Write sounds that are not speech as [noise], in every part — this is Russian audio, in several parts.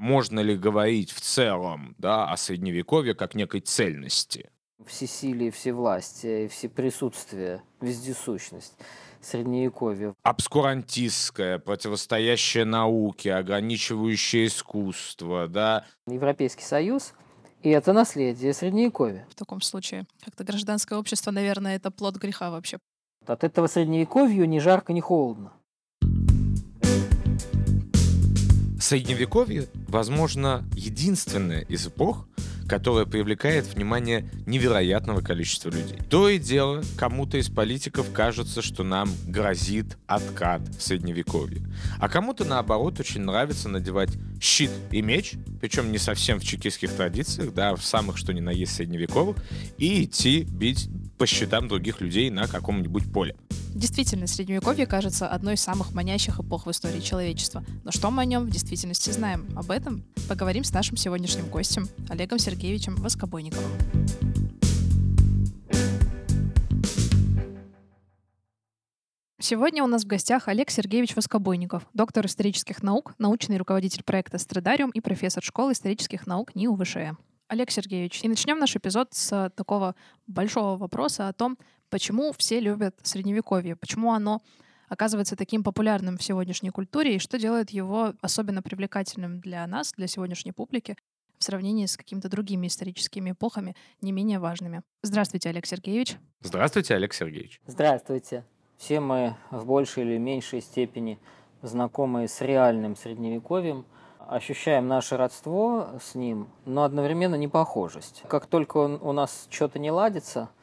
Можно ли говорить в целом да, о Средневековье как некой цельности? Всесилие, всевластие, всеприсутствие, вездесущность. Средневековья. Обскурантистское, противостоящее науке, ограничивающее искусство, да. Европейский Союз и это наследие Средневековья. В таком случае, как-то гражданское общество, наверное, это плод греха вообще. От этого Средневековью ни жарко, ни холодно. Средневековье, возможно, единственная из эпох, которая привлекает внимание невероятного количества людей. То и дело, кому-то из политиков кажется, что нам грозит откат в Средневековье. А кому-то, наоборот, очень нравится надевать щит и меч, причем не совсем в чекистских традициях, да, в самых, что ни на есть средневековых, и идти бить по щитам других людей на каком-нибудь поле. Действительно, Средневековье кажется одной из самых манящих эпох в истории человечества. Но что мы о нем в действительности знаем? Об этом поговорим с нашим сегодняшним гостем Олегом Сергеевичем Воскобойниковым. Сегодня у нас в гостях Олег Сергеевич Воскобойников, доктор исторических наук, научный руководитель проекта «Страдариум» и профессор школы исторических наук НИУ ВШЭ. Олег Сергеевич, и начнем наш эпизод с такого большого вопроса о том, почему все любят Средневековье, почему оно оказывается таким популярным в сегодняшней культуре и что делает его особенно привлекательным для нас, для сегодняшней публики, в сравнении с какими-то другими историческими эпохами, не менее важными. Здравствуйте, Олег Сергеевич. Здравствуйте, Олег Сергеевич. Здравствуйте. Все мы в большей или меньшей степени знакомы с реальным Средневековьем, ощущаем наше родство с ним, но одновременно непохожесть. Как только он, у нас что-то не ладится –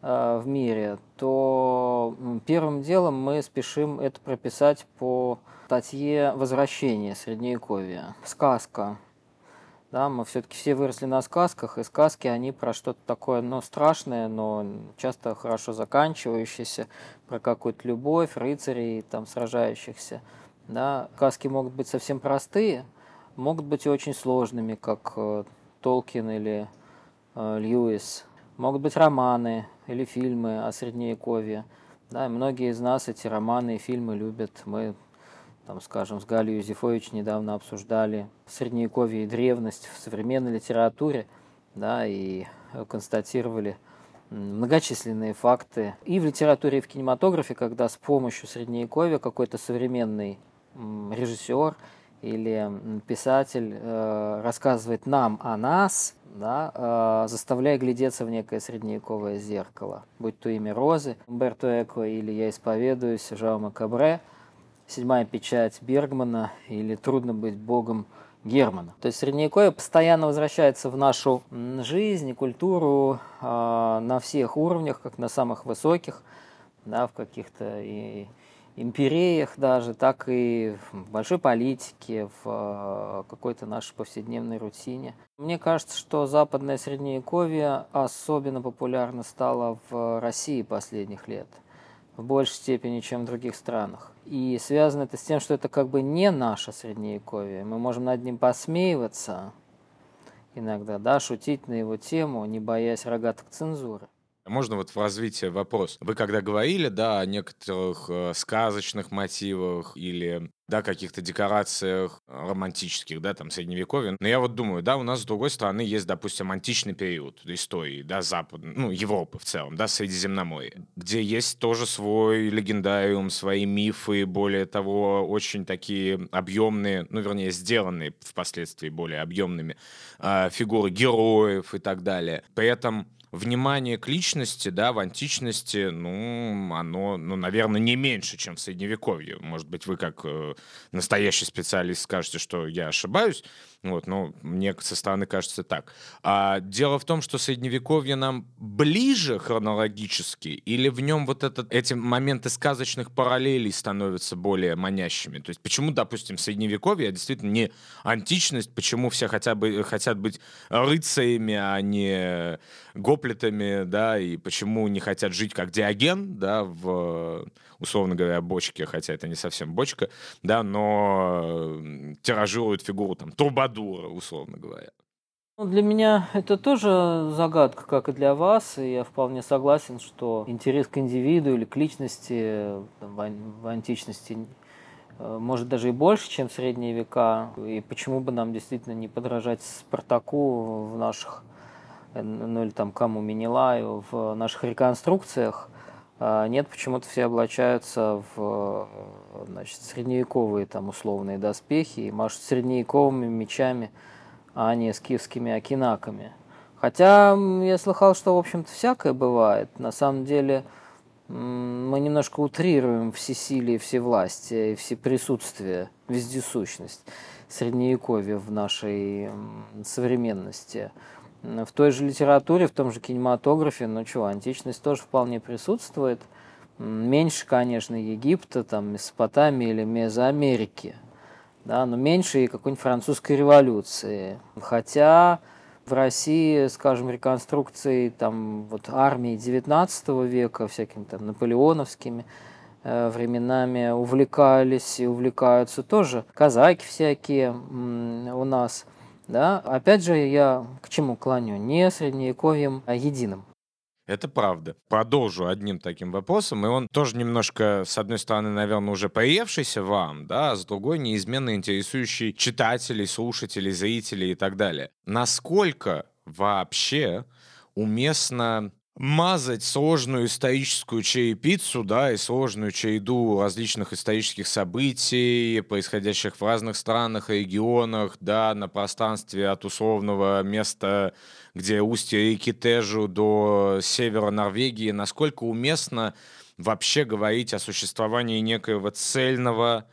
Э, в мире, то первым делом мы спешим это прописать по статье «Возвращение Средневековья». Сказка. Да, мы все-таки все выросли на сказках, и сказки, они про что-то такое, ну, страшное, но часто хорошо заканчивающееся, про какую-то любовь, рыцарей, там, сражающихся. Да. Сказки могут быть совсем простые, могут быть и очень сложными, как э, Толкин или э, Льюис. Могут быть романы, или фильмы о Средневековье. Да, и многие из нас эти романы и фильмы любят. Мы, там, скажем, с Галей Юзефович недавно обсуждали Средневековье и древность в современной литературе, да, и констатировали многочисленные факты и в литературе, и в кинематографе, когда с помощью Средневековья какой-то современный режиссер или писатель э, рассказывает нам о нас, да, э, заставляя глядеться в некое средневековое зеркало, будь то имя Розы, Умберто Эко или «Я исповедуюсь» Жаума Кабре, «Седьмая печать» Бергмана или «Трудно быть богом» Германа. То есть Средневековье постоянно возвращается в нашу жизнь и культуру э, на всех уровнях, как на самых высоких, да, в каких-то и империях даже, так и в большой политике, в э, какой-то нашей повседневной рутине. Мне кажется, что западное средневековье особенно популярно стало в России последних лет, в большей степени, чем в других странах. И связано это с тем, что это как бы не наше средневековье. Мы можем над ним посмеиваться иногда, да, шутить на его тему, не боясь рогаток цензуры. Можно вот в развитии вопрос. Вы когда говорили, да, о некоторых э, сказочных мотивах или да, каких-то декорациях романтических, да, там, средневековья. Но я вот думаю, да, у нас с другой стороны есть, допустим, античный период истории, да, Запад, ну, Европы в целом, да, Средиземноморье, где есть тоже свой легендариум, свои мифы, более того, очень такие объемные, ну, вернее, сделанные впоследствии более объемными э, фигуры героев и так далее. При этом внимание к личности, да, в античности, ну, оно, ну, наверное, не меньше, чем в Средневековье. Может быть, вы как э, настоящий специалист скажете, что я ошибаюсь, вот, но мне со стороны кажется так. А дело в том, что Средневековье нам ближе хронологически, или в нем вот этот, эти моменты сказочных параллелей становятся более манящими? То есть почему, допустим, Средневековье, а действительно не античность, почему все хотя бы, хотят быть рыцарями, а не гоплитами, да, и почему не хотят жить как Диоген, да, в, условно говоря, бочке, хотя это не совсем бочка, да, но тиражируют фигуру там Трубадура, условно говоря. Ну, для меня это тоже загадка, как и для вас, и я вполне согласен, что интерес к индивиду или к личности в античности э, может даже и больше, чем средние века. И почему бы нам действительно не подражать Спартаку в наших, э, ну или там кому Минилаю, в наших реконструкциях. А нет, почему-то все облачаются в значит, средневековые там условные доспехи и машут средневековыми мечами, а не скифскими акинаками. Хотя я слыхал, что, в общем-то, всякое бывает. На самом деле, мы немножко утрируем всесилие, всевластие и всеприсутствие, вездесущность средневековья в нашей современности. В той же литературе, в том же кинематографе, ну что, античность тоже вполне присутствует. Меньше, конечно, Египта, там, Месопотамии или Мезоамерики, да, но меньше и какой-нибудь французской революции. Хотя в России, скажем, реконструкции там вот армии 19 века, всякими там наполеоновскими э, временами увлекались и увлекаются тоже казаки всякие у нас. Да? Опять же, я к чему клоню? Не средневековьем, а единым. Это правда. Продолжу одним таким вопросом, и он тоже немножко, с одной стороны, наверное, уже поевшийся вам, да, а с другой неизменно интересующий читателей, слушателей, зрителей и так далее. Насколько вообще уместно мазать сложную историческую черепицу, да, и сложную череду различных исторических событий, происходящих в разных странах и регионах, да, на пространстве от условного места, где устье реки Тежу до севера Норвегии, насколько уместно вообще говорить о существовании некоего цельного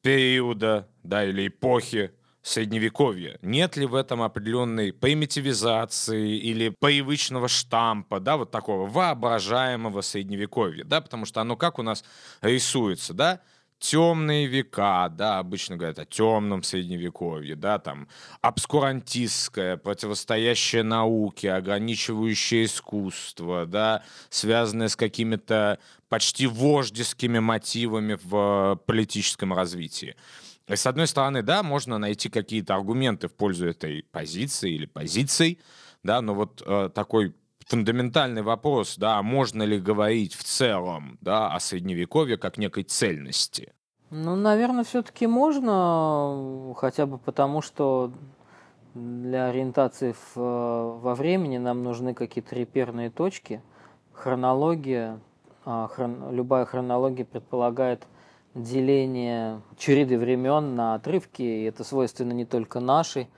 периода, да, или эпохи, средневековья. Нет ли в этом определенной примитивизации или привычного штампа, да, вот такого воображаемого средневековья, да, потому что оно как у нас рисуется, да, темные века, да, обычно говорят о темном средневековье, да, там, обскурантистское, противостоящее науке, ограничивающее искусство, да, связанное с какими-то почти вождескими мотивами в политическом развитии. С одной стороны, да, можно найти какие-то аргументы в пользу этой позиции или позиций, да, но вот э, такой фундаментальный вопрос, да, можно ли говорить в целом, да, о средневековье как некой цельности? Ну, наверное, все-таки можно, хотя бы потому, что для ориентации в, во времени нам нужны какие-то реперные точки, хронология, а, хрон, любая хронология предполагает деление череды времен на отрывки, и это свойственно не только нашей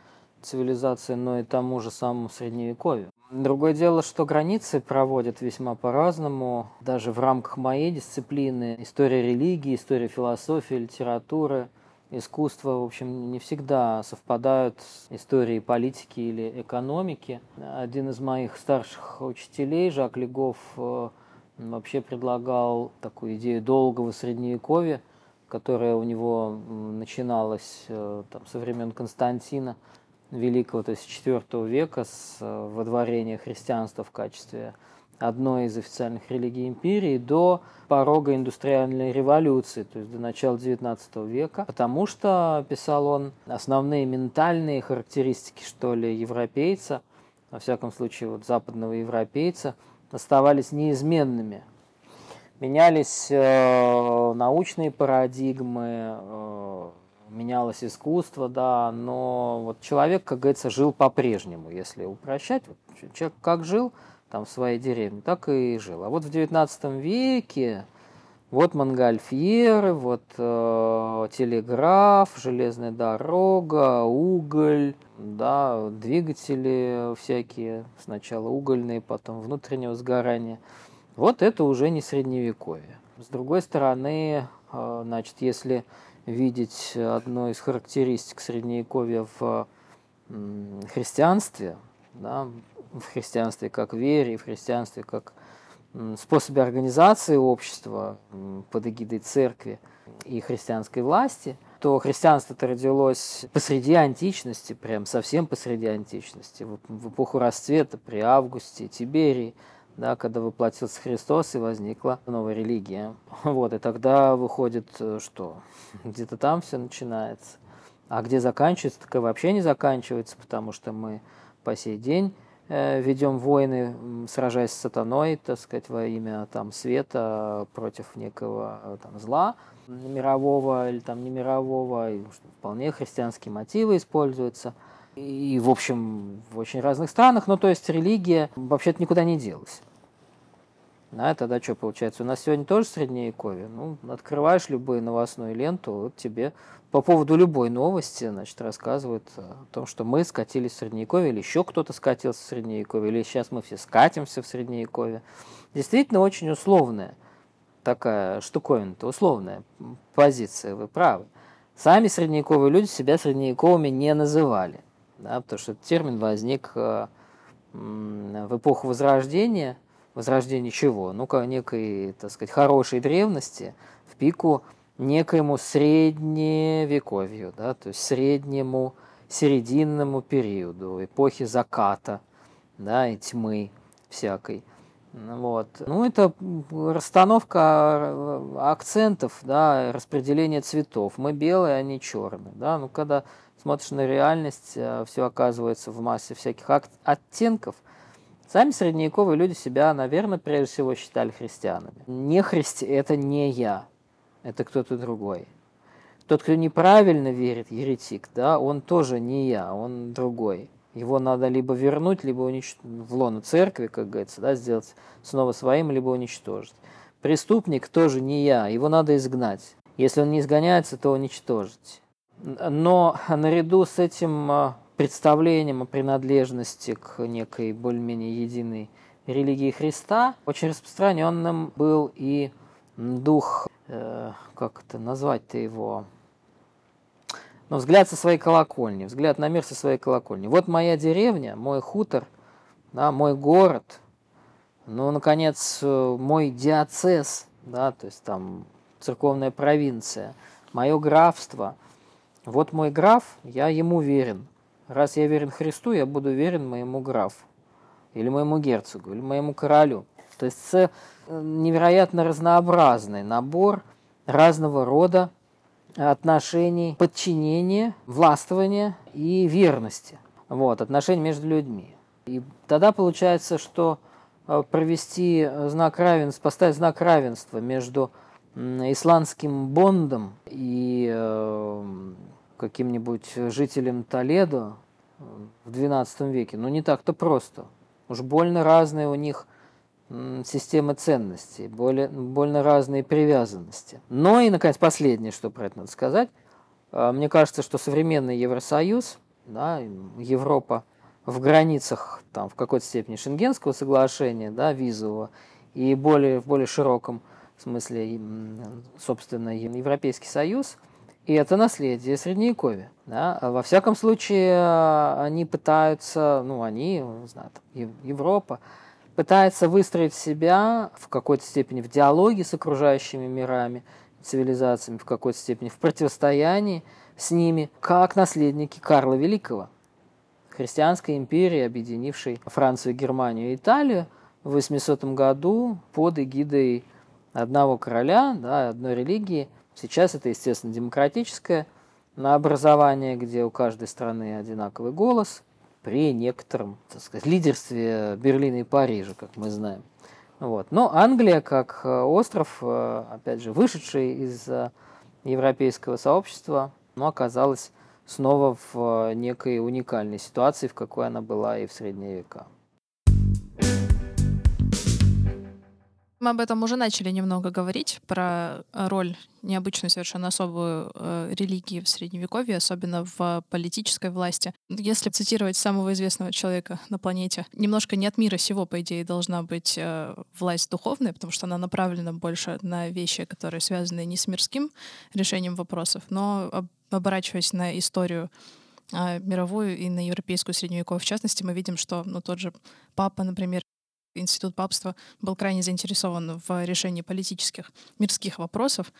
цивилизации, но и тому же самому средневековью. Другое дело, что границы проводят весьма по-разному, даже в рамках моей дисциплины. История религии, история философии, литературы, искусства, в общем, не всегда совпадают с историей политики или экономики. Один из моих старших учителей, Жак Легов, э, вообще предлагал такую идею долгого средневековья, которая у него начиналась э, там, со времен Константина Великого, то есть IV века, с э, водворения христианства в качестве одной из официальных религий империи до порога индустриальной революции, то есть до начала XIX века, потому что, писал он, основные ментальные характеристики, что ли, европейца, во всяком случае, вот западного европейца, оставались неизменными. Менялись э, научные парадигмы, э, менялось искусство, да, но вот человек, как говорится, жил по-прежнему, если упрощать. Вот, человек как жил там в своей деревне, так и жил. А вот в XIX веке вот Монгольфьеры, вот э, телеграф, железная дорога, уголь, да, двигатели всякие, сначала угольные, потом внутреннего сгорания. Вот это уже не средневековье. С другой стороны, э, значит, если видеть одной из характеристик средневековья в христианстве, да, в христианстве как вере, в христианстве как способе организации общества под эгидой церкви и христианской власти, то христианство-то родилось посреди античности, прям совсем посреди античности, в эпоху расцвета при Августе, Тиберии, да, когда воплотился Христос и возникла новая религия. [laughs] Вот, и тогда выходит, э, что [laughs] где-то там все начинается. А где заканчивается, так и вообще не заканчивается, потому что мы по сей день ведем войны, сражаясь с сатаной, так сказать, во имя там света против некого там зла мирового или там не мирового, и вполне христианские мотивы используются. И, в общем, в очень разных странах, ну, то есть религия вообще-то никуда не делась. Да, тогда что получается? У нас сегодня тоже средневековье. Ну, открываешь любую новостную ленту, вот тебе по поводу любой новости, значит, рассказывают о том, что мы скатились в средневековье, или еще кто-то скатился в средневековье, или сейчас мы все скатимся в средневековье. Действительно очень условная такая штуковина-то, условная позиция, вы правы. Сами средневековые люди себя средневековыми не называли, да, потому что термин возник э, в эпоху Возрождения – возрождение чего? Ну-ка, некой, так сказать, хорошей древности в пику некоему средневековью, да, то есть среднему, серединному периоду, эпохи заката, да, и тьмы всякой. Вот. Ну, это расстановка акцентов, да, распределение цветов. Мы белые, они черные, да. Ну, когда смотришь на реальность, э, все оказывается в массе всяких оттенков – Сами средневековые люди себя, наверное, прежде всего считали христианами. Не христи – это не я, это кто-то другой. Тот, кто неправильно верит, еретик, да, он тоже не я, он другой. Его надо либо вернуть, либо уничтожить в лоно церкви, как говорится, да, сделать снова своим, либо уничтожить. Преступник тоже не я, его надо изгнать. Если он не изгоняется, то уничтожить. Но наряду с этим а, представлением о принадлежности к некой более-менее единой религии Христа, очень распространенным был и дух, э, как это назвать-то его, но ну, взгляд со своей колокольни, взгляд на мир со своей колокольни. Вот моя деревня, мой хутор, да, мой город, ну, наконец, мой диацез, да, то есть там церковная провинция, мое графство. Вот мой граф, я ему верен. Раз я верен Христу, я буду верен моему графу, или моему герцогу, или моему королю. То есть это невероятно разнообразный набор разного рода отношений подчинения, властвования и верности. Вот, отношений между людьми. И тогда получается, что э, провести знак равенства, поставить знак равенства между исландским бондом и э, каким-нибудь жителем Толедо э, в XII веке, но не так-то просто. Уж больно разные у них системы ценностей, более, больно разные привязанности. Но и, наконец, последнее, что про это надо сказать. А, мне кажется, что современный Евросоюз, да, Европа в границах, там, в какой-то степени Шенгенского соглашения, да, визового, и более, в более широком смысле, собственно, Европейский Союз – и это наследие Средневековья. Да? Во всяком случае, а, они пытаются, ну, они, не знаю, там, Европа, пытается выстроить себя в какой-то степени в диалоге с окружающими мирами, цивилизациями, в какой-то степени в противостоянии с ними, как наследники Карла Великого, христианской империи, объединившей Францию, Германию и Италию в 800 году под эгидой одного короля, да, одной религии – Сейчас это, естественно, демократическое на образование, где у каждой страны одинаковый голос, при некотором так сказать, лидерстве Берлина и Парижа, как мы знаем. Вот. Но Англия, как э, остров, э, опять же, вышедший из э, европейского сообщества, но оказалась снова в некой уникальной ситуации, в какой она была и в средние века. Мы об этом уже начали немного говорить, про э, роль необычную, совершенно особую э, религии в Средневековье, особенно в политической власти. Если цитировать самого известного человека на планете, немножко не от мира сего, по идее, должна быть э, власть духовная, потому что она направлена больше на вещи, которые связаны не с мирским решением вопросов, но об, оборачиваясь на историю э, мировую и на европейскую средневековье в частности, мы видим, что ну, тот же папа, например, институт папства был крайне заинтересован в решении политических, мирских вопросов.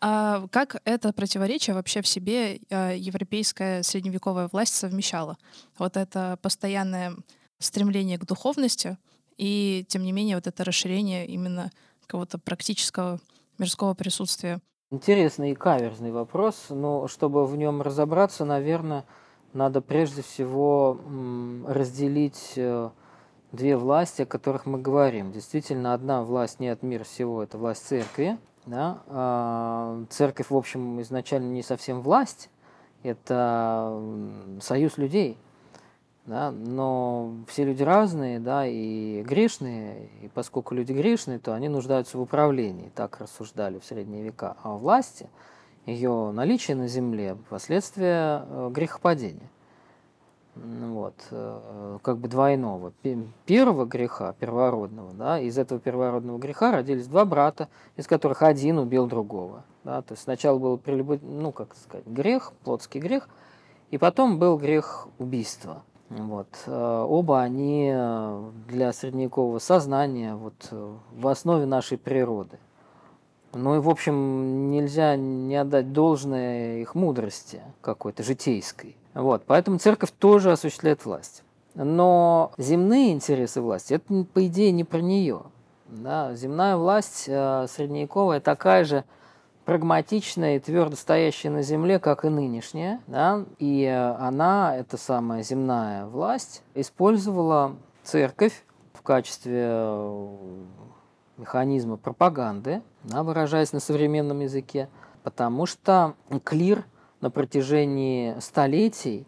А как это противоречие вообще в себе э, европейская средневековая власть совмещала? Вот это постоянное стремление к духовности и, тем не менее, вот это расширение именно какого-то практического мирского присутствия. Интересный и каверзный вопрос, но чтобы в нем разобраться, наверное, надо прежде всего разделить э, две власти, о которых мы говорим. Действительно, одна власть не от мира всего, это власть церкви. Да? А церковь, в общем, изначально не совсем власть, это союз людей. Да? Но все люди разные, да, и грешные, и поскольку люди грешные, то они нуждаются в управлении, так рассуждали в средние века. А власти, ее наличие на земле – последствия э, грехопадения вот, э, как бы двойного. Первого греха, первородного, да, из этого первородного греха родились два брата, из которых один убил другого. Да, то есть сначала был прелюбо... ну, как сказать, грех, плотский грех, и потом был грех убийства. Вот. Э, оба они э, для средневекового сознания вот, в основе нашей природы. Ну и, в общем, нельзя не отдать должное их мудрости какой-то, житейской. Вот, поэтому церковь тоже осуществляет власть. Но земные интересы власти, это, по идее, не про нее. Да? Земная власть э, средневековая такая же прагматичная и твердо стоящая на земле, как и нынешняя. Да? И э, она, эта самая земная власть, использовала церковь в качестве э, механизма пропаганды, да, выражаясь на современном языке, потому что клир – на протяжении столетий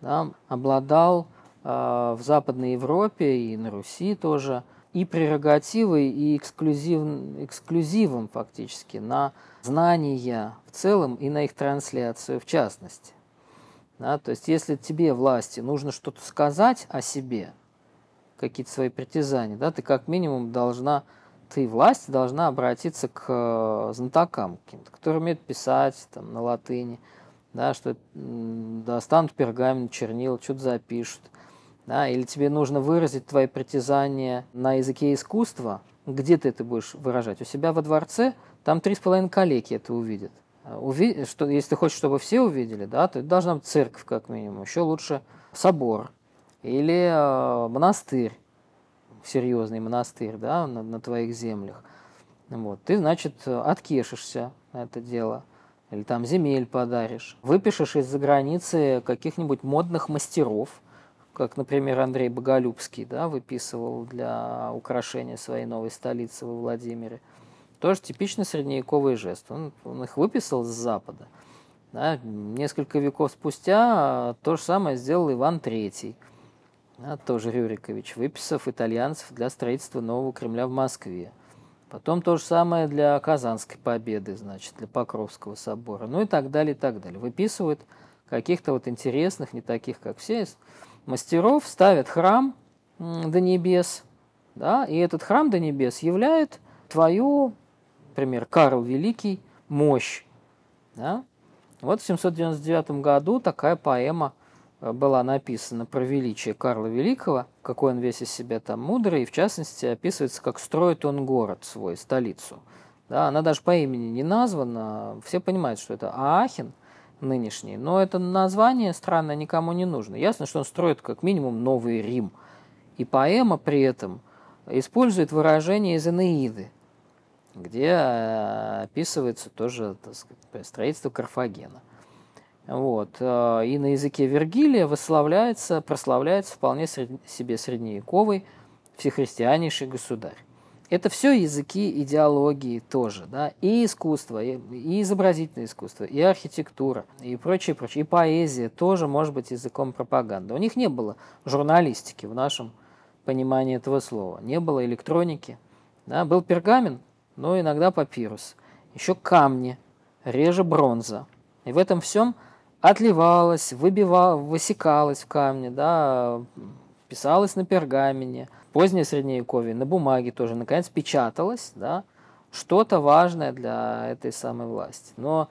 да, обладал э, в Западной Европе и на Руси тоже и прерогативой, и эксклюзив, эксклюзивом фактически на знания в целом и на их трансляцию в частности. Да, то есть если тебе, власти, нужно что-то сказать о себе, какие-то свои притязания, да, ты как минимум должна ты, власть, должна обратиться к э, знатокам каким-то, которые умеют писать там, на латыни, да, что достанут пергамент, чернил, что-то запишут, да, или тебе нужно выразить твои притязания на языке искусства, где ты это будешь выражать? У себя во дворце, там три с половиной калеки это увидят. Уви... Что, если ты хочешь, чтобы все увидели, да, то должна быть церковь, как минимум. Еще лучше собор или э, монастырь, серьезный монастырь, да, на, на твоих землях. Вот. Ты, значит, откешишься на это дело – или там земель подаришь. Выпишешь из-за границы каких-нибудь модных мастеров, как, например, Андрей Боголюбский, да, выписывал для украшения своей новой столицы во Владимире. Тоже типичный средневековый жест. Он, он их выписал с Запада. Да, несколько веков спустя то же самое сделал Иван III, да, тоже Рюрикович, выписав итальянцев для строительства нового Кремля в Москве. Потом то же самое для Казанской победы, значит, для Покровского собора, ну и так далее, и так далее. Выписывают каких-то вот интересных, не таких, как все, мастеров, ставят храм до небес, да, и этот храм до небес являет твою, например, Карл Великий, мощь, да. Вот в 799 году такая поэма – была написана про величие Карла Великого, какой он весь из себя там мудрый, и в частности описывается, как строит он город свой, столицу. Да, она даже по имени не названа, все понимают, что это Аахен нынешний, но это название странное никому не нужно. Ясно, что он строит как минимум Новый Рим. И поэма при этом использует выражение из Энеиды, где э, описывается тоже так сказать, строительство Карфагена – вот. Э, и на языке Вергилия выславляется, прославляется вполне себе средневековый всехристианейший государь. Это все языки идеологии тоже, да, и искусство, и, и изобразительное искусство, и архитектура, и прочее, прочее, и поэзия тоже может быть языком пропаганды. У них не было журналистики в нашем понимании этого слова, не было электроники, да, был пергамент, но иногда папирус, еще камни, реже бронза. И в этом всем отливалась, выбивала, высекалась в камне, да, писалась на пергамене, позднее средневековье, на бумаге тоже, наконец, печаталось, да, что-то важное для этой самой власти. Но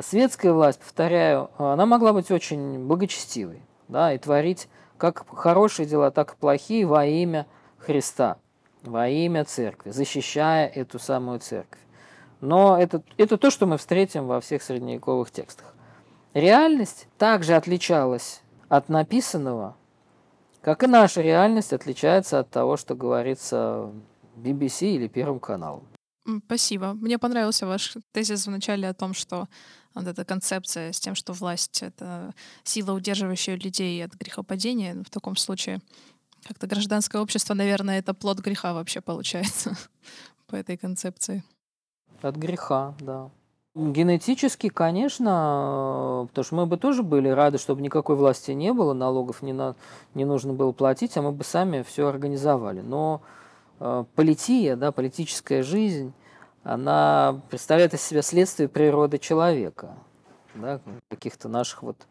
светская власть, повторяю, она могла быть очень благочестивой, да, и творить как хорошие дела, так и плохие во имя Христа, во имя церкви, защищая эту самую церковь. Но это, это то, что мы встретим во всех средневековых текстах. Реальность также отличалась от написанного, как и наша реальность отличается от того, что говорится BBC или Первом каналом. Спасибо. Мне понравился ваш тезис в начале о том, что вот эта концепция с тем, что власть — это сила, удерживающая людей от грехопадения. В таком случае Как-то гражданское общество, наверное, это плод греха вообще получается [laughs] по этой концепции. От греха, да. Генетически, конечно, потому что мы бы тоже были рады, чтобы никакой власти не было, налогов не, на, не нужно было платить, а мы бы сами все организовали. Но э, полития, да, политическая жизнь, она представляет из себя следствие природы человека, да, каких-то наших вот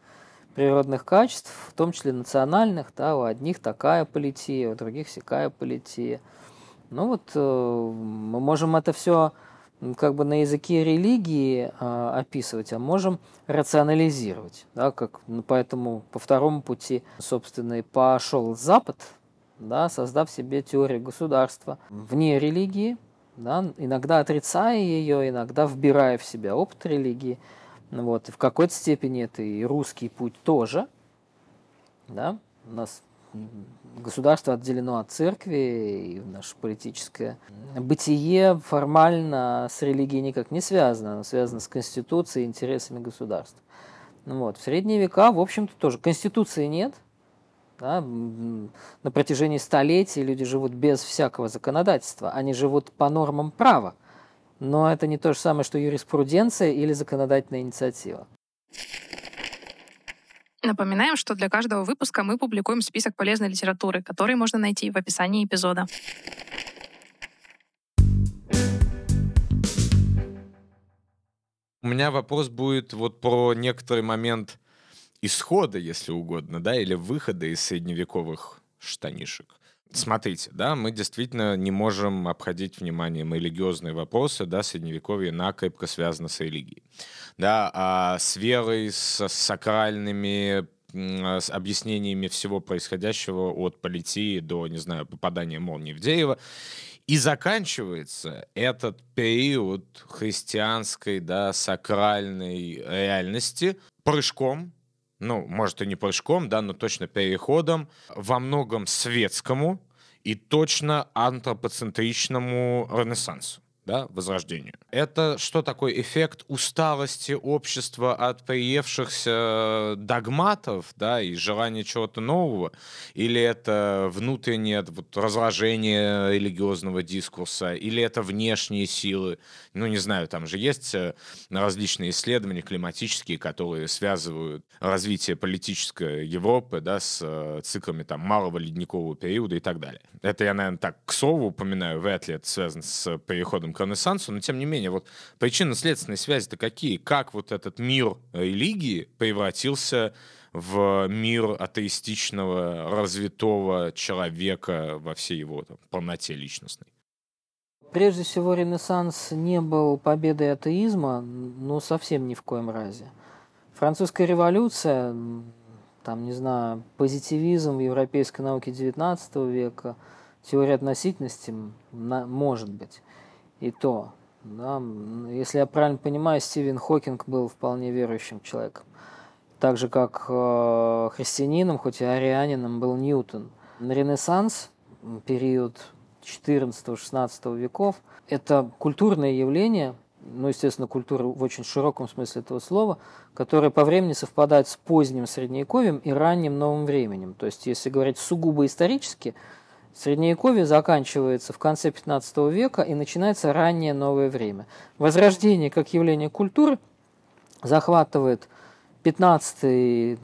природных качеств, в том числе национальных, да, у одних такая полития, у других всякая полития. Ну вот э, мы можем это все как бы на языке религии э, описывать, а можем рационализировать. Да, как, ну, поэтому по второму пути, собственно, и пошел Запад, да, создав себе теорию государства вне религии, да, иногда отрицая ее, иногда вбирая в себя опыт религии. Вот, и в какой-то степени это и русский путь тоже. Да? У нас государство отделено от церкви, и наше политическое бытие формально с религией никак не связано, оно связано с конституцией и интересами государства. Ну вот. В средние века, в общем-то, тоже конституции нет. Да? На протяжении столетий люди живут без всякого законодательства, они живут по нормам права. Но это не то же самое, что юриспруденция или законодательная инициатива. Напоминаем, что для каждого выпуска мы публикуем список полезной литературы, который можно найти в описании эпизода. У меня вопрос будет вот про некоторый момент исхода, если угодно, да, или выхода из средневековых штанишек. Смотрите, да, мы действительно не можем обходить вниманием религиозные вопросы, да, средневековье накрепко связано с религией. Да, а с верой, с сакральными с объяснениями всего происходящего от политии до, не знаю, попадания молнии в дерево. И заканчивается этот период христианской, да, сакральной реальности прыжком ну, может, и не прыжком, да, но точно переходом во многом светскому и точно антропоцентричному ренессансу да, возрождению. Это что такой эффект усталости общества от приевшихся догматов, да, и желания чего-то нового, или это внутреннее вот, разложение религиозного дискурса, или это внешние силы, ну, не знаю, там же есть э, различные исследования климатические, которые связывают развитие политической Европы, да, с э, циклами там малого ледникового периода и так далее. Это я, наверное, так к слову упоминаю, вряд ли это связано с переходом к Ренессансу, но тем не менее, вот причинно-следственные связи-то какие? Как вот этот мир религии превратился в мир атеистичного, развитого человека во всей его там, полноте личностной? Прежде всего, Ренессанс не был победой атеизма, но совсем ни в коем разе. Французская революция, там, не знаю, позитивизм в европейской науке XIX века, теория относительности, может быть и то. Да, если я правильно понимаю, Стивен Хокинг был вполне верующим человеком. Так же, как э, христианином, хоть и арианином, был Ньютон. Ренессанс, период 14-16 веков, это культурное явление, ну, естественно, культура в очень широком смысле этого слова, которое по времени совпадает с поздним Средневековьем и ранним Новым временем. То есть, если говорить сугубо исторически – Средневековье заканчивается в конце 15 века и начинается раннее новое время. Возрождение как явление культуры захватывает 15-16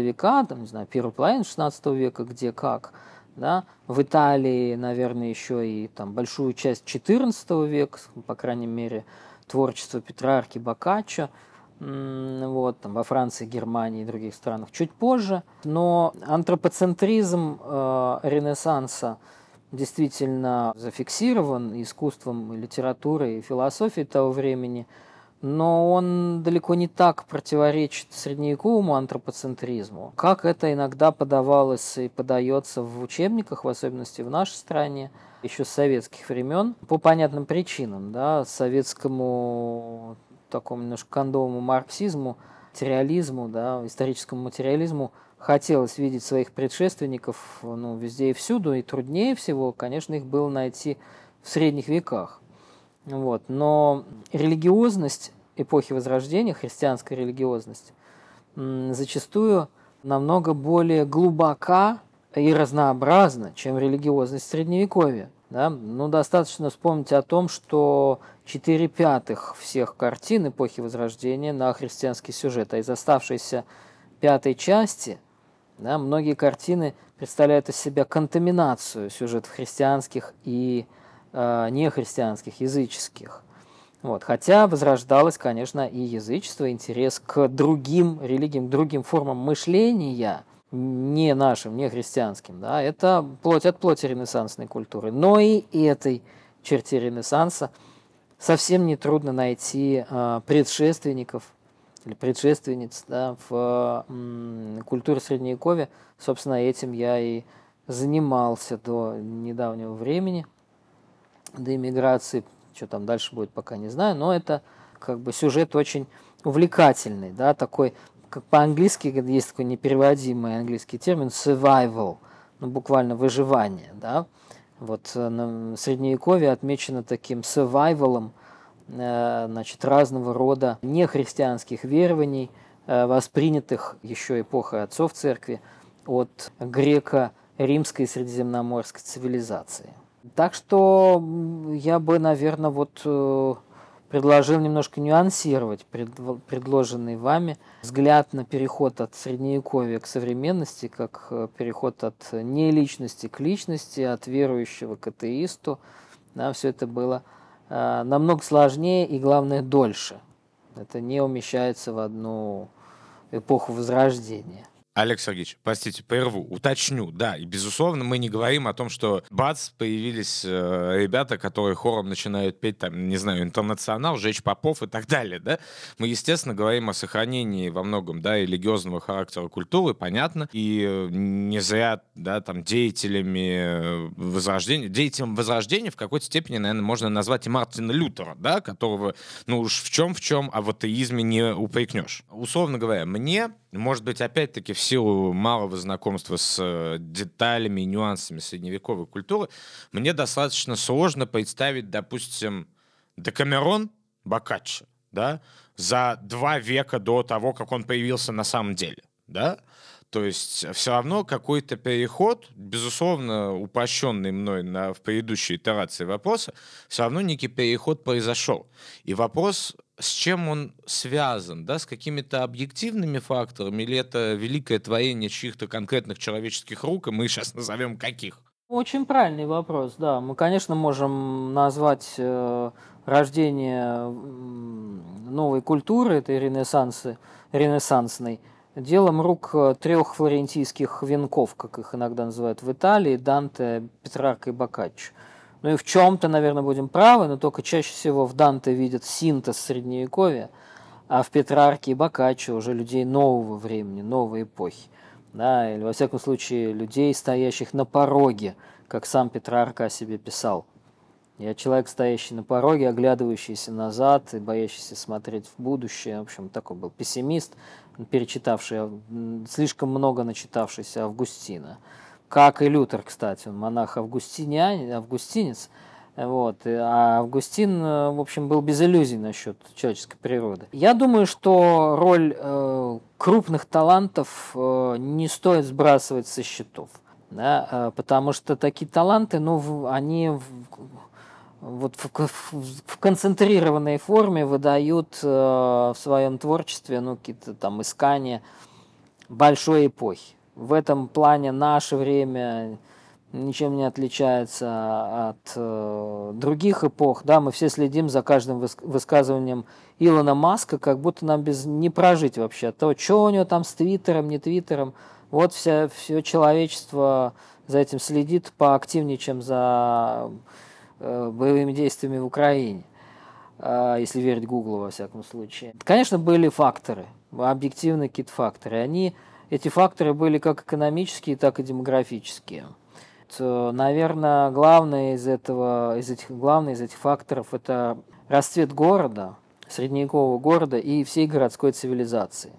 века, там, не знаю, первую половину 16 века, где как, да, в Италии, наверное, еще и там большую часть 14 века, по крайней мере, творчество Петрарки, Боккаччо – вот, там, во Франции, Германии и других странах чуть позже. Но антропоцентризм э, Ренессанса действительно зафиксирован искусством, литературой и философией того времени, но он далеко не так противоречит средневековому антропоцентризму, как это иногда подавалось и подается в учебниках, в особенности в нашей стране, еще с советских времен, по понятным причинам. Да, советскому такому немножко кондовому марксизму, материализму, да, историческому материализму хотелось видеть своих предшественников ну, везде и всюду, и труднее всего, конечно, их было найти в средних веках. Вот. Но религиозность эпохи Возрождения, христианская религиозность, зачастую намного более глубока и разнообразна, чем религиозность Средневековья. Да? Ну, достаточно вспомнить о том, что 4 пятых всех картин эпохи Возрождения на христианский сюжет, а из оставшейся пятой части да, многие картины представляют из себя контаминацию сюжетов христианских и э, нехристианских, языческих. Вот. Хотя возрождалось, конечно, и язычество, интерес к другим религиям, к другим формам мышления, не нашим, не христианским. Да? Это плоть от плоти ренессансной культуры. Но и этой черте ренессанса совсем не трудно найти э, предшественников или предшественниц да, в культуре Средневековья. Собственно, этим я и занимался до недавнего времени, до иммиграции что там дальше будет, пока не знаю, но это как бы сюжет очень увлекательный, да, такой, как по-английски есть такой непереводимый английский термин survival, ну, буквально выживание, да. Вот э, на Средневековье отмечено таким survival, э, значит, разного рода нехристианских верований, э, воспринятых еще эпохой отцов церкви от греко-римской средиземноморской цивилизации. Так что я бы, наверное, вот предложил немножко нюансировать предложенный вами взгляд на переход от средневековья к современности, как э, переход от неличности к личности, от верующего к атеисту. Да, все это было э, намного сложнее и, главное, дольше. Это не умещается в одну эпоху Возрождения. Олег Сергеевич, простите, прерву, уточню, да, и безусловно мы не говорим о том, что бац, появились э, ребята, которые хором начинают петь, там, не знаю, интернационал, жечь попов и так далее, да. Мы, естественно, говорим о сохранении во многом, да, религиозного характера культуры, понятно, и не зря, да, там, деятелями Возрождения, деятелем Возрождения в какой-то степени, наверное, можно назвать и Мартина Лютера, да, которого, ну уж в чем в чем, а в атеизме не упрекнешь. Условно говоря, мне может быть, опять-таки, в силу малого знакомства с э, деталями и нюансами средневековой культуры, мне достаточно сложно представить, допустим, Декамерон Бокаччо, да, за два века до того, как он появился на самом деле, да, то есть все равно какой-то переход, безусловно, упрощенный мной на, в предыдущей итерации вопроса, все равно некий переход произошел. И вопрос с чем он связан, да, с какими-то объективными факторами, или это великое творение чьих-то конкретных человеческих рук, и мы сейчас назовем каких? Очень правильный вопрос, да. Мы, конечно, можем назвать э, рождение новой культуры, этой ренессансы, ренессансной, делом рук э, трех флорентийских венков, как их иногда называют в Италии, Данте, Петрарка и Боккаччо. Ну и в чем-то, наверное, будем правы, но только чаще всего в Данте видят синтез средневековья, а в Петрарке и Боккаччо уже людей нового времени, новой эпохи. Да, или, во всяком случае, людей, стоящих на пороге, как сам Петрарка о себе писал. Я человек, стоящий на пороге, оглядывающийся назад и боящийся смотреть в будущее. В общем, такой был пессимист, перечитавший, слишком много начитавшийся Августина как и Лютер, кстати, он монах Августинян, августинец, вот. А Августин, в общем, был без иллюзий насчет человеческой природы. Я думаю, что роль э, крупных талантов э, не стоит сбрасывать со счетов. Да, э, потому что такие таланты, ну, они в, вот в, в, в концентрированной форме выдают э, в своем творчестве ну, какие-то там искания большой эпохи в этом плане наше время ничем не отличается от э, других эпох. Да, мы все следим за каждым высказыванием Илона Маска, как будто нам без не прожить вообще. То, что у него там с Твиттером, не Твиттером. Вот вся, все человечество за этим следит поактивнее, чем за боевыми действиями в Украине, э, если верить Гуглу во всяком случае. Конечно, были факторы, объективные какие-то факторы. Они эти факторы были как экономические, так и демографические. Наверное, главное из, этого, из, этих, главный из этих факторов – это расцвет города, средневекового города и всей городской цивилизации.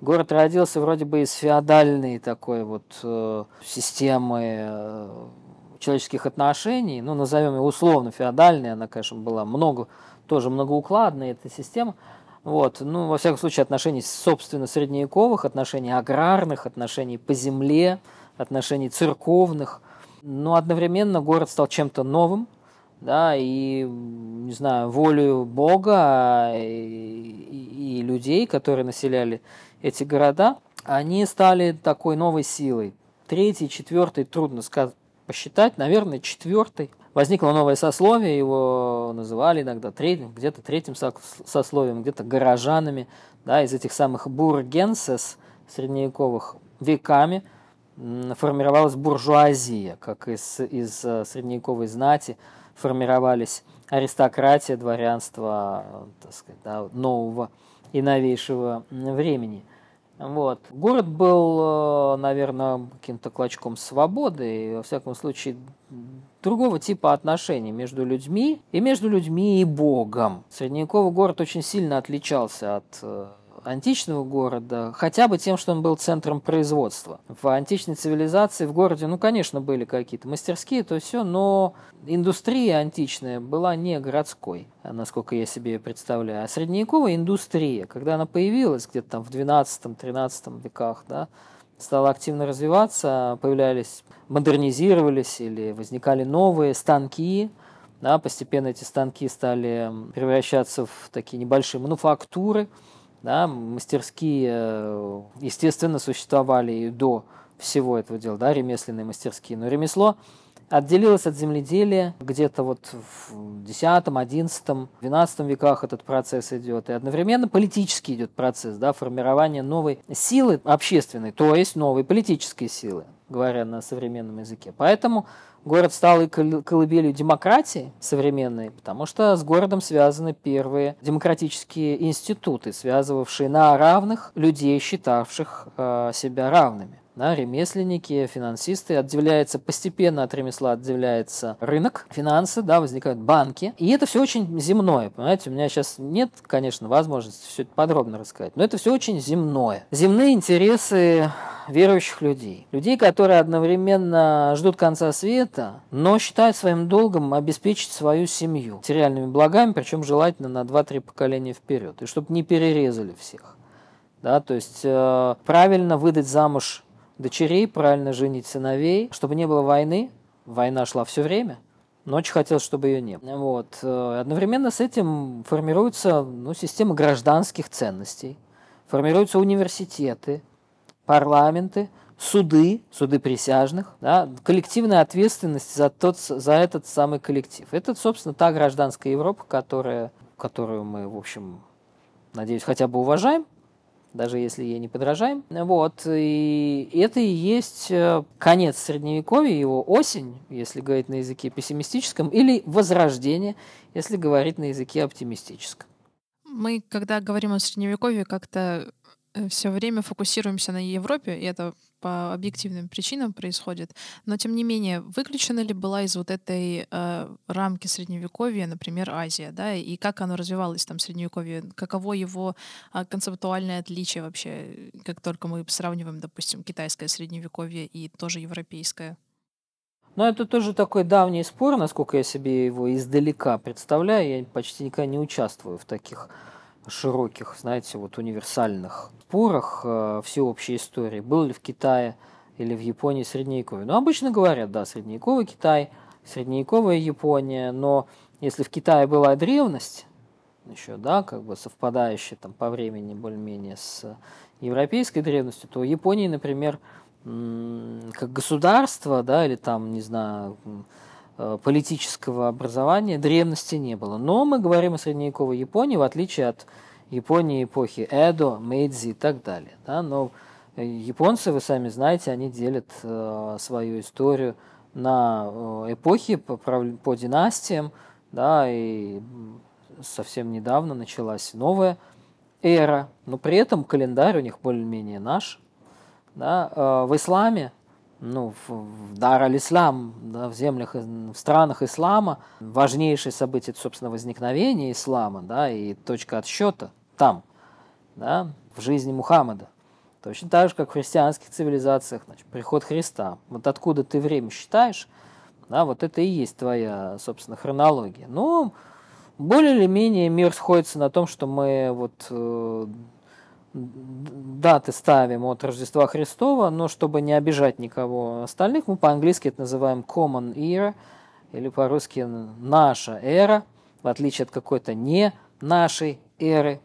Город родился вроде бы из феодальной такой вот э, системы э, человеческих отношений, ну, назовем ее условно феодальной, она, конечно, была много, тоже многоукладная эта система – вот, ну, во всяком случае, отношений, собственно, средневековых, отношений аграрных, отношений по земле, отношений церковных. Но одновременно город стал чем-то новым, да, и, не знаю, волю Бога и, и, и людей, которые населяли эти города, они стали такой новой силой. Третий, четвертый, трудно сказать, посчитать, наверное, четвертый. Возникло новое сословие, его называли иногда третьим, где-то третьим сословием, где-то горожанами, да, из этих самых бургенсес средневековых веками формировалась буржуазия, как из, из э, средневековой знати формировались аристократия, дворянство так сказать, да, нового и новейшего времени – вот. Город был, э, наверное, каким-то клочком свободы, и, во всяком случае, другого типа отношений между людьми и между людьми и Богом. Средневековый город очень сильно отличался от э, античного города, хотя бы тем, что он был центром производства. В античной цивилизации в городе, ну, конечно, были какие-то мастерские, то все, но индустрия античная была не городской, насколько я себе представляю, а средневековая индустрия, когда она появилась где-то там в 12-13 веках, да, стала активно развиваться, появлялись, модернизировались или возникали новые станки, да, постепенно эти станки стали превращаться в такие небольшие мануфактуры, да, мастерские, э, естественно, существовали и до всего этого дела, да, ремесленные мастерские. Но ремесло отделилось от земледелия где-то вот в X, XI, XII веках этот процесс идет. И одновременно политический идет процесс, да, формирование новой силы общественной, то есть новой политической силы, говоря на современном языке. Поэтому Город стал и колыбелью демократии современной, потому что с городом связаны первые демократические институты, связывавшие на равных людей, считавших э, себя равными. Да, ремесленники, финансисты, отделяется постепенно от ремесла, отделяется рынок, финансы, да, возникают банки. И это все очень земное, понимаете, у меня сейчас нет, конечно, возможности все это подробно рассказать, но это все очень земное. Земные интересы верующих людей. Людей, которые одновременно ждут конца света, но считают своим долгом обеспечить свою семью материальными благами, причем желательно на 2-3 поколения вперед, и чтобы не перерезали всех. Да, то есть э, правильно выдать замуж дочерей, правильно женить сыновей, чтобы не было войны. Война шла все время, но очень хотелось, чтобы ее не было. Вот. Э, одновременно с этим формируется ну, система гражданских ценностей, формируются университеты, парламенты, суды, суды присяжных, да, коллективная ответственность за, тот, за этот самый коллектив. Это, собственно, та гражданская Европа, которая, которую мы, в общем, надеюсь, хотя бы уважаем, даже если ей не подражаем. Вот, и это и есть э, конец Средневековья, его осень, если говорить на языке пессимистическом, или возрождение, если говорить на языке оптимистическом. Мы, когда говорим о Средневековье, как-то Э, все время фокусируемся на Европе, и это по объективным причинам происходит. Но тем не менее, выключена ли была из вот этой э, рамки средневековья, например, Азия, да, и как оно развивалось там средневековье, каково его э, концептуальное отличие вообще, как только мы сравниваем, допустим, китайское средневековье и тоже европейское? Но это тоже такой давний спор, насколько я себе его издалека представляю. Я почти никогда не участвую в таких широких, знаете, вот универсальных спорах э, всеобщей истории, был ли в Китае или в Японии средневековье. Ну, обычно говорят, да, средневековый Китай, средневековая Япония, но если в Китае была древность, еще, да, как бы совпадающая там по времени более-менее с европейской древностью, то Японии, например, как государство, да, или там, не знаю, Э, политического образования древности не было. Но мы говорим о средневековой Японии, в отличие от Японии эпохи Эдо, Мэйдзи и так далее. Да? Но э, японцы, вы сами знаете, они делят э, свою историю на э, эпохи по, по династиям, да, и совсем недавно началась новая эра, но при этом календарь у них более-менее наш. Да. Э, в исламе ну, в, в Дар аль-Ислам, да, в землях, в странах ислама, важнейшее событие, собственно, возникновения ислама, да, и точка отсчета там, да, в жизни Мухаммада. Точно так же, как в христианских цивилизациях, значит, приход Христа. Вот откуда ты время считаешь, да, вот это и есть твоя, собственно, хронология. Ну, более или менее мир сходится на том, что мы вот э, даты ставим от Рождества Христова, но чтобы не обижать никого остальных, мы по-английски это называем Common Era, или по-русски наша эра, в отличие от какой-то не нашей эры.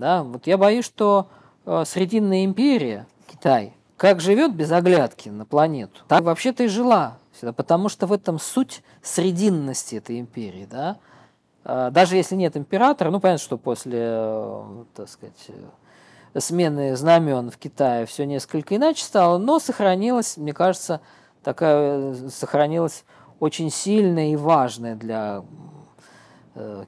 Да? Вот я боюсь, что э, Срединная империя, Китай, как живет без оглядки на планету, так вообще-то и жила. Потому что в этом суть срединности этой империи. Да? А, даже если нет императора, ну, понятно, что после, э, так сказать, э, смены знамен в Китае все несколько иначе стало, но сохранилась, мне кажется, такая, сохранилась очень сильная и важная для э,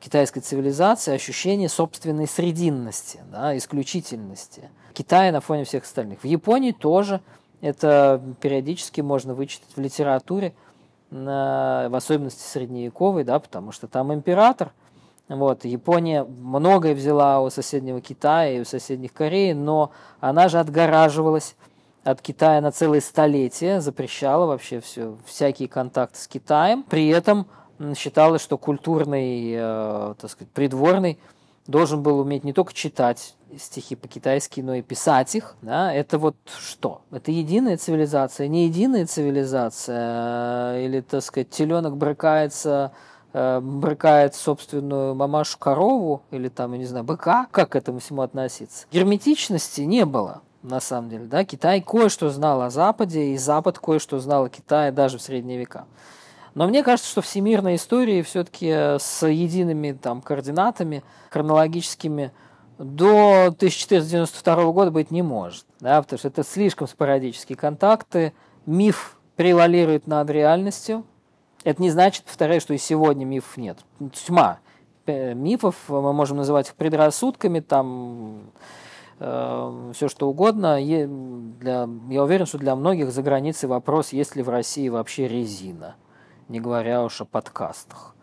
китайской цивилизации ощущение собственной срединности, да, исключительности Китая на фоне всех остальных. В Японии тоже это периодически можно вычитать в литературе – в особенности средневековой, да, потому что там император. Вот, Япония многое взяла у соседнего Китая и у соседних Кореи, но она же отгораживалась от Китая на целые столетия, запрещала вообще все, всякие контакты с Китаем. При этом считалось, что культурный, э, так сказать, придворный должен был уметь не только читать стихи по-китайски, но и писать их. Да? Это вот что? Это единая цивилизация, не единая цивилизация? Или, так сказать, теленок брыкается э, брыкает собственную мамашу корову или там, я не знаю, быка, как к этому всему относиться. Герметичности не было, на самом деле. Да? Китай кое-что знал о Западе, и Запад кое-что знал о Китае даже в средние века. Но мне кажется, что всемирной истории все-таки с едиными там, координатами, хронологическими, до 1492 года быть не может, да, потому что это слишком спорадические контакты, миф превалирует над реальностью. Это не значит, повторяю, что и сегодня мифов нет. Тьма э, мифов, мы можем называть их предрассудками, там э, все что угодно. Для, я уверен, что для многих за границей вопрос, есть ли в России вообще резина не говоря уж о подкастах.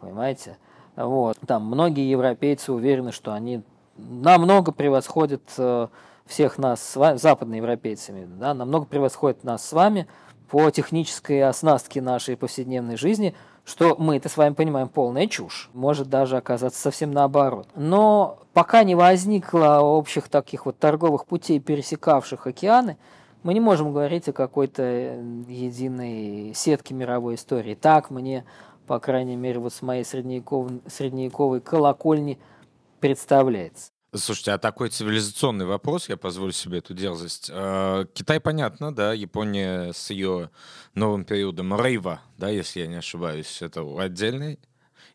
Понимаете? Вот. Там многие европейцы уверены, что они намного превосходят э, всех нас, с вами, западноевропейцами, да, намного превосходят нас с вами по технической оснастке нашей повседневной жизни, что мы это с вами понимаем полная чушь. Может даже оказаться совсем наоборот. Но пока не возникло общих таких вот торговых путей, пересекавших океаны, мы не можем говорить о какой-то э, единой сетке мировой истории. Так мне, по крайней мере, вот с моей средневековой, средневековой колокольни представляется. Слушайте, а такой цивилизационный вопрос, я позволю себе эту дерзость. Э, Китай, понятно, да, Япония с ее новым периодом рейва, да, если я не ошибаюсь, это отдельный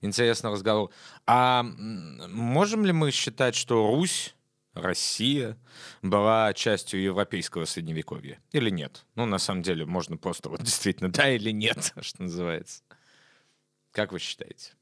интересный разговор. А можем ли мы считать, что Русь Россия была частью европейского средневековья или нет? Ну, на самом деле, можно просто вот [laughs] действительно да или нет, [laughs] что называется. Как вы считаете?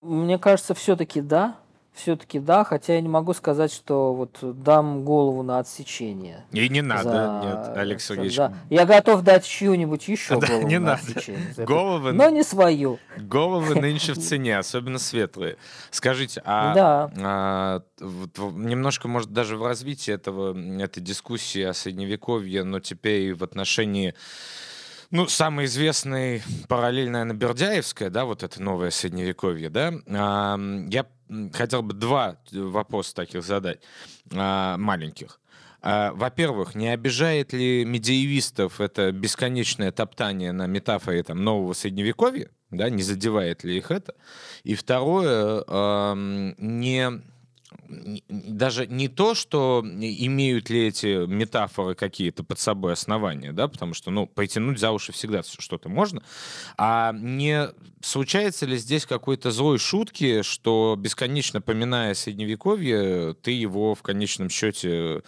Мне кажется, все-таки да все-таки да, хотя я не могу сказать, что вот дам голову на отсечение. И не надо, за... нет, Алекс Сергеевич. Да. Я готов дать чью-нибудь еще да, голову не на надо. отсечение. Головы, но не свою. Головы [laughs] нынче в цене, особенно светлые. Скажите, а, да. а вот, немножко, может, даже в развитии этого, этой дискуссии о Средневековье, но теперь в отношении ну, самый известный параллель, наверное, Бердяевская, да, вот это новое средневековье, да. А, я хотел бы два вопроса таких задать, а, маленьких. А, во-первых, не обижает ли медиевистов это бесконечное топтание на метафоре там, нового средневековья? Да, не задевает ли их это? И второе, не даже не то, что имеют ли эти метафоры какие-то под собой основания, да, потому что, ну, потянуть за уши всегда что-то можно, а не случается ли здесь какой-то злой шутки, что бесконечно поминая Средневековье, ты его в конечном счете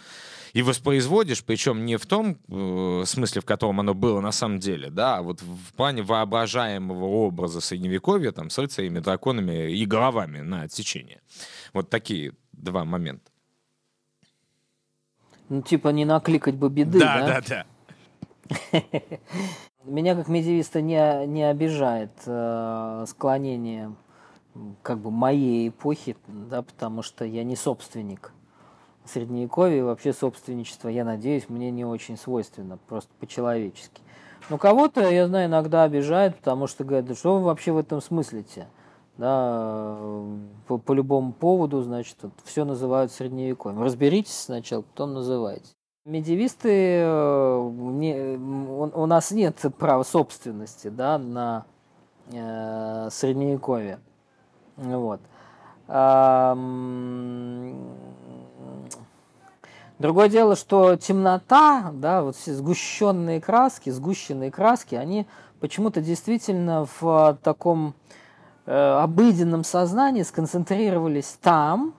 и воспроизводишь, причем не в том э, смысле, в котором оно было на самом деле, да, а вот в плане воображаемого образа Средневековья, там, с рыцарями, драконами и головами на отсечение. Вот такие два момента. Ну, типа не накликать бы беды, да? Да, да, да. [laughs] Меня как медиевиста не, не обижает э, склонение как бы моей эпохи, да, потому что я не собственник средневековья, вообще собственничество, я надеюсь, мне не очень свойственно, просто по-человечески. Но кого-то, я знаю, иногда обижает, потому что говорят, да что вы вообще в этом смыслите? Да, по, по любому поводу, значит, все называют средневековьем. Разберитесь сначала, потом называйте. Медивисты, э, не, у, у нас нет права собственности да, на э, средневековье. Вот. А, другое дело, что темнота, да, вот все сгущенные краски, сгущенные краски, они почему-то действительно в таком обыденном сознании сконцентрировались там,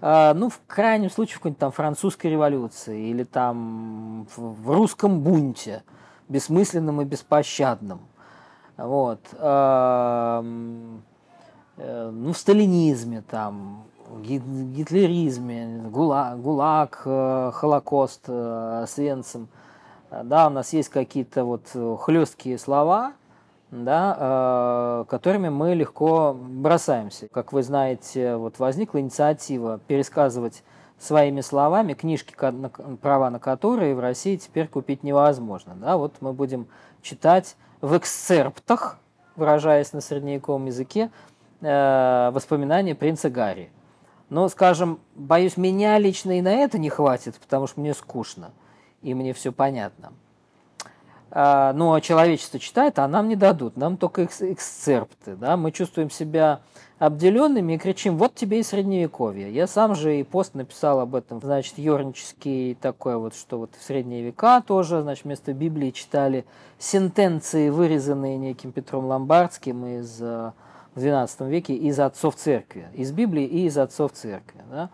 э, ну, в крайнем случае, в какой-нибудь там французской революции или там в русском бунте, бессмысленном и беспощадном. Вот. Э, ну, в сталинизме там, гитлеризме, ГУЛАГ, ГУЛАГ Холокост, Освенцим. Да, у нас есть какие-то вот хлесткие слова – да, э, которыми мы легко бросаемся. Как вы знаете, вот возникла инициатива пересказывать своими словами книжки, права на которые в России теперь купить невозможно. Да, вот мы будем читать в эксцерптах, выражаясь на средневековом языке, э, воспоминания принца Гарри. Но, скажем, боюсь, меня лично и на это не хватит, потому что мне скучно, и мне все понятно. А, ну, а человечество читает, а нам не дадут, нам только экс эксцерпты, да, мы чувствуем себя обделенными и кричим, вот тебе и средневековье. Я сам же и пост написал об этом, значит, юрнический такой вот, что вот в средние века тоже, значит, вместо Библии читали сентенции, вырезанные неким Петром Ломбардским из э, в XII веке из отцов церкви, из Библии и из отцов церкви, да.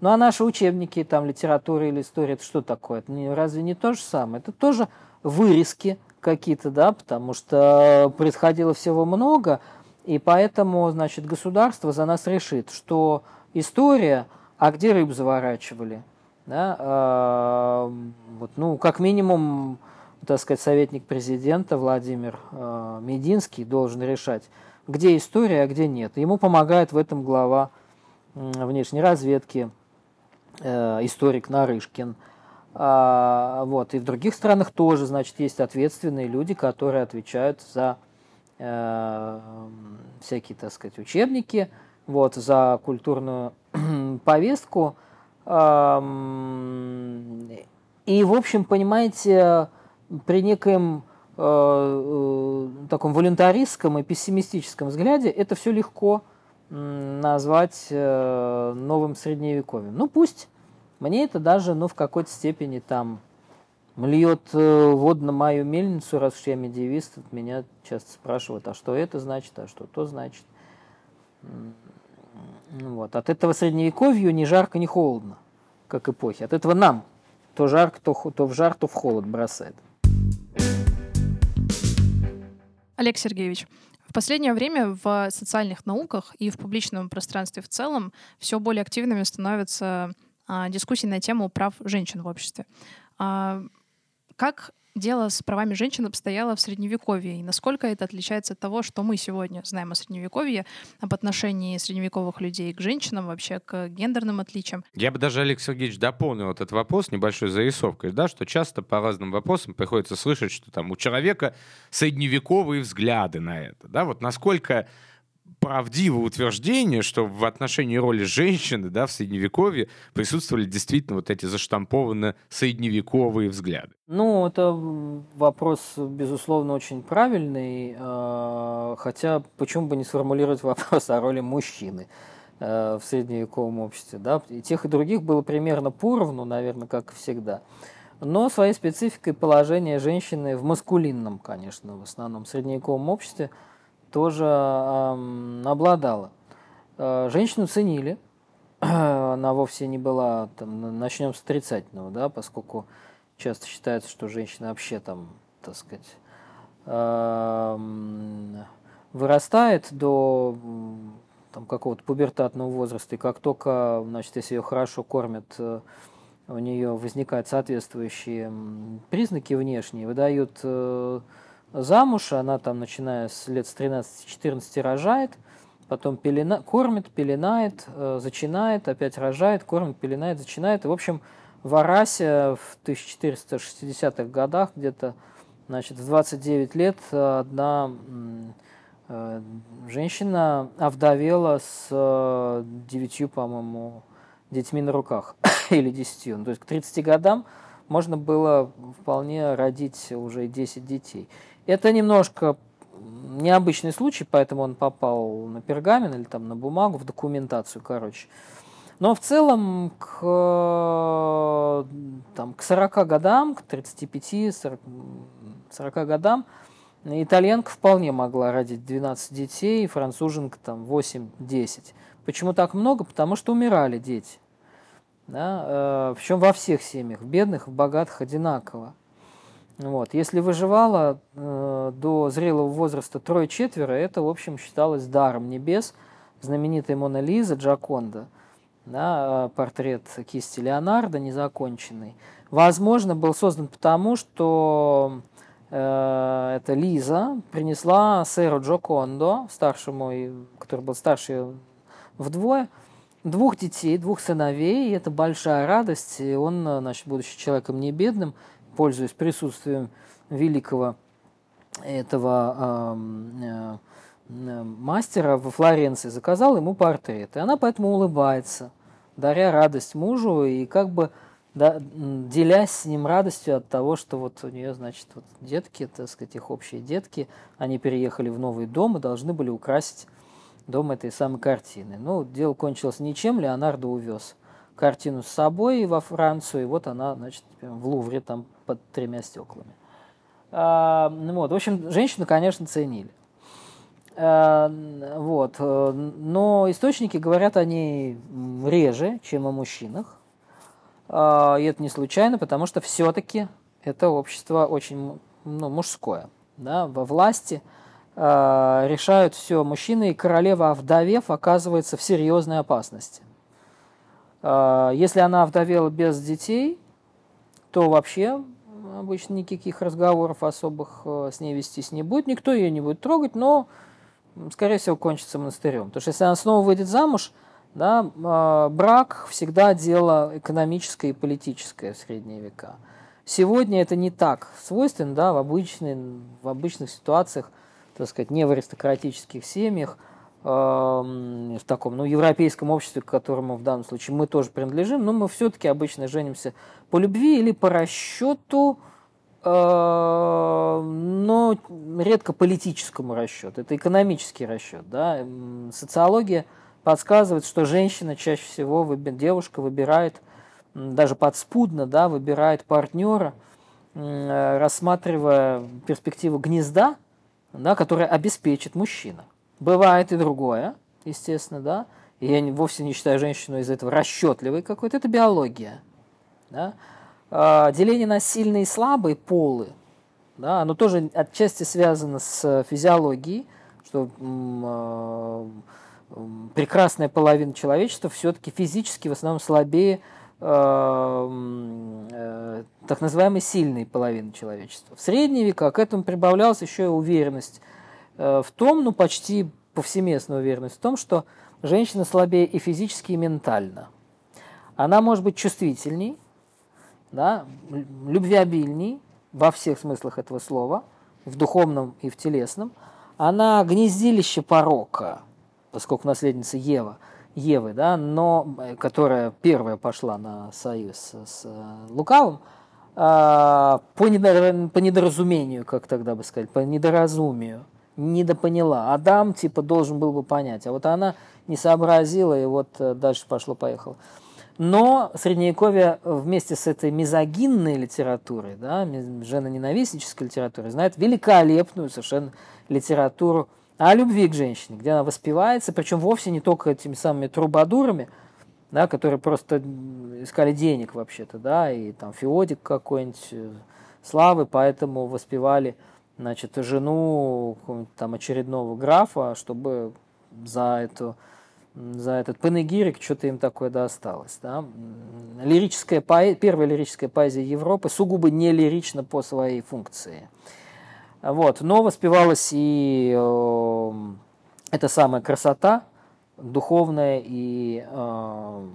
Ну а наши учебники, там, литература или история, это что такое? Это разве не то же самое? Это тоже вырезки какие-то, да, потому что происходило всего много, и поэтому, значит, государство за нас решит, что история, а где рыбу заворачивали, да, э, вот, ну, как минимум, так сказать, советник президента Владимир э, Мединский должен решать, где история, а где нет. Ему помогает в этом глава внешней разведки, э, историк Нарышкин – а, вот. И в других странах тоже, значит, есть ответственные люди, которые отвечают за э, всякие, так сказать, учебники, вот, за культурную [clears throat] повестку. Э, и, в общем, понимаете, при некоем э, э, таком волюнтаристском и пессимистическом взгляде это все легко назвать э, новым средневековьем. Ну, пусть мне это даже, ну, в какой-то степени там мльет э, вод на мою мельницу, раз уж я медиевист, меня часто спрашивают, а что это значит, а что то значит. Вот. От этого средневековью ни жарко, ни холодно, как эпохи. От этого нам то жарко, то, то в жар, то в холод бросает. Олег Сергеевич, в последнее время в социальных науках и в публичном пространстве в целом все более активными становятся дискуссий на тему прав женщин в обществе. А, как дело с правами женщин обстояло в Средневековье, и насколько это отличается от того, что мы сегодня знаем о Средневековье, об отношении средневековых людей к женщинам, вообще к гендерным отличиям. Я бы даже, Олег Сергеевич, дополнил этот вопрос небольшой зарисовкой, да, что часто по разным вопросам приходится слышать, что там у человека средневековые взгляды на это. Да, вот насколько правдивое утверждение, что в отношении роли женщины да, в Средневековье присутствовали действительно вот эти заштампованные средневековые взгляды? Ну, это вопрос, безусловно, очень правильный, а, хотя почему бы не сформулировать [laughs] вопрос о роли мужчины э, в средневековом обществе. Да? И тех, и других было примерно поровну, наверное, как всегда. Но своей спецификой положения женщины в маскулинном, конечно, в основном средневековом обществе – тоже э, обладала. Э, женщину ценили, [clears throat] она вовсе не была, там, начнем с отрицательного, да, поскольку часто считается, что женщина вообще там, так сказать, э, вырастает до там, какого-то пубертатного возраста, и как только, значит, если ее хорошо кормят, э, у нее возникают соответствующие признаки внешние, выдают э, замуж, она там, начиная с лет с 13-14 рожает, потом пелена, кормит, пеленает, э, зачинает, опять рожает, кормит, пеленает, зачинает. И, в общем, в Арасе в 1460-х годах где-то, значит, в 29 лет одна Э, женщина овдовела с э, девятью, по-моему, детьми на руках, [coughs] или десятью. Ну, то есть к 30 годам можно было вполне родить уже 10 детей. Это немножко необычный случай, поэтому он попал на пергамент или там на бумагу, в документацию, короче. Но в целом к, там, к 40 годам, к 35, 40, 40 годам итальянка вполне могла родить 12 детей, француженка там 8-10. Почему так много? Потому что умирали дети. Да? Э, причем во всех семьях, в бедных, в богатых одинаково. Вот. Если выживала э, до зрелого возраста трое-четверо, это, в общем, считалось даром небес. Знаменитая Мона Лиза Джаконда, да, э, портрет кисти Леонардо, незаконченный, возможно, был создан потому, что э, эта Лиза принесла сэру Джокондо, старшему, который был старше вдвое, двух детей, двух сыновей, и это большая радость, и он, значит, будучи человеком не бедным, пользуясь присутствием великого этого э, э, мастера во Флоренции, заказал ему портрет. И она поэтому улыбается, даря радость мужу и как бы да, делясь с ним радостью от того, что вот у нее, значит, вот детки, так сказать, их общие детки, они переехали в новый дом и должны были украсить дом этой самой картины. Ну, дело кончилось ничем, Леонардо увез картину с собой во Францию, и вот она, значит, в Лувре там под тремя стеклами. А, ну вот, в общем, женщину, конечно, ценили. А, вот, э, но источники говорят о ней реже, чем о мужчинах. А, и это не случайно, потому что все-таки это общество очень ну, мужское. Да? Во власти решают все мужчины, и королева, овдовев, оказывается в серьезной опасности. А, если она овдовела без детей, то вообще обычно никаких разговоров особых э, с ней вестись не будет, никто ее не будет трогать, но, скорее всего, кончится монастырем. Потому что если она снова выйдет замуж, да, а, брак всегда дело экономическое и политическое в средние века. Сегодня это не так свойственно, да, в, обычной, в обычных ситуациях, так сказать, не в аристократических семьях – в таком, ну, европейском обществе, к которому в данном случае мы тоже принадлежим, но мы все-таки обычно женимся по любви или по расчету, но редко политическому расчету. Это экономический расчет. Да? Социология подсказывает, что женщина чаще всего, девушка выбирает, даже подспудно, да, выбирает партнера, рассматривая перспективу гнезда, да, которая обеспечит мужчина. Бывает и другое, естественно, да. И я вовсе не считаю женщину из этого расчетливой какой-то. Это биология. Да? А, деление на сильные и слабые полы, да, оно тоже отчасти связано с физиологией, что э, прекрасная половина человечества все-таки физически в основном слабее э, э, так называемой сильной половины человечества. В средние века к этому прибавлялась еще и уверенность Э, в том, ну почти повсеместная уверенность в том, что женщина слабее и физически, и ментально. Она может быть чувствительней, да, любвеобильней во всех смыслах этого слова, в духовном и в телесном. Она гнездилище порока, поскольку наследница Ева, Евы, да, но, э, которая первая пошла на союз с, с э, Лукавым, а, по, недор, по недоразумению, как тогда бы сказать, по недоразумию – недопоняла. Адам, типа, должен был бы понять. А вот она не сообразила, и вот э, дальше пошло-поехало. Но Средневековье вместе с этой мизогинной литературой, да, женоненавистнической литературой, знает великолепную совершенно литературу о любви к женщине, где она воспевается, причем вовсе не только этими самыми трубадурами, да, которые просто искали денег вообще-то, да, и там Феодик какой-нибудь, э, славы, поэтому воспевали значит, жену там очередного графа, чтобы за эту за этот панегирик что-то им такое досталось. Да? Лирическая поэ... Первая лирическая поэзия Европы сугубо не лирична по своей функции. Вот. Но воспевалась и э, эта самая красота, духовная и э,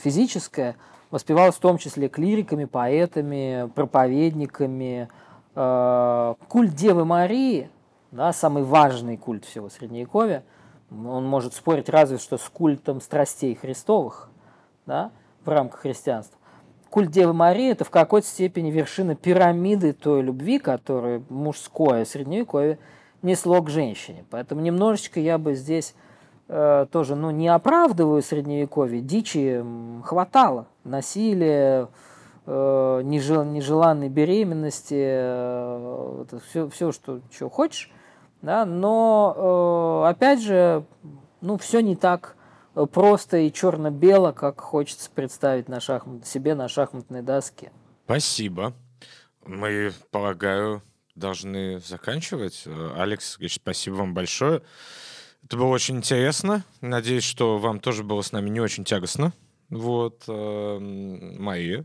физическая, воспевалась в том числе клириками, поэтами, проповедниками, культ Девы Марии да, самый важный культ всего Средневековья. Он может спорить разве что с культом страстей Христовых да, в рамках христианства. Культ Девы Марии – это в какой-то степени вершина пирамиды той любви, которую мужское Средневековье несло к женщине. Поэтому немножечко я бы здесь э, тоже ну, не оправдываю Средневековье. Дичи хватало. Насилие, э, нежеланной беременности, э, все, все что, что хочешь. Да? Но, э, опять же, ну, все не так просто и черно-бело, как хочется представить на шахмат, себе на шахматной доске. Спасибо. Мы, полагаю, должны заканчивать. Алекс, спасибо вам большое. Это было очень интересно. Надеюсь, что вам тоже было с нами не очень тягостно. Вот, э, мои.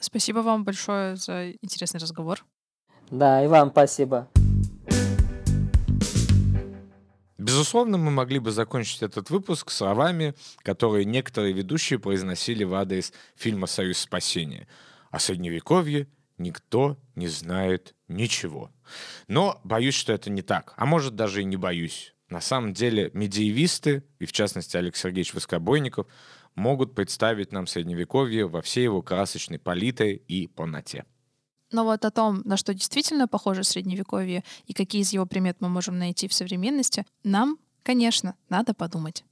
Спасибо вам большое за интересный разговор. Да, и вам спасибо. Безусловно, мы могли бы закончить этот выпуск словами, которые некоторые ведущие произносили в адрес фильма «Союз спасения». О Средневековье никто не знает ничего. Но боюсь, что это не так. А может, даже и не боюсь. На самом деле, медиевисты, и в частности Алекс Сергеевич Воскобойников, могут представить нам Средневековье во всей его красочной палитре и полноте. Но вот о том, на что действительно похоже Средневековье и какие из его примет мы можем найти в современности, нам, конечно, надо подумать.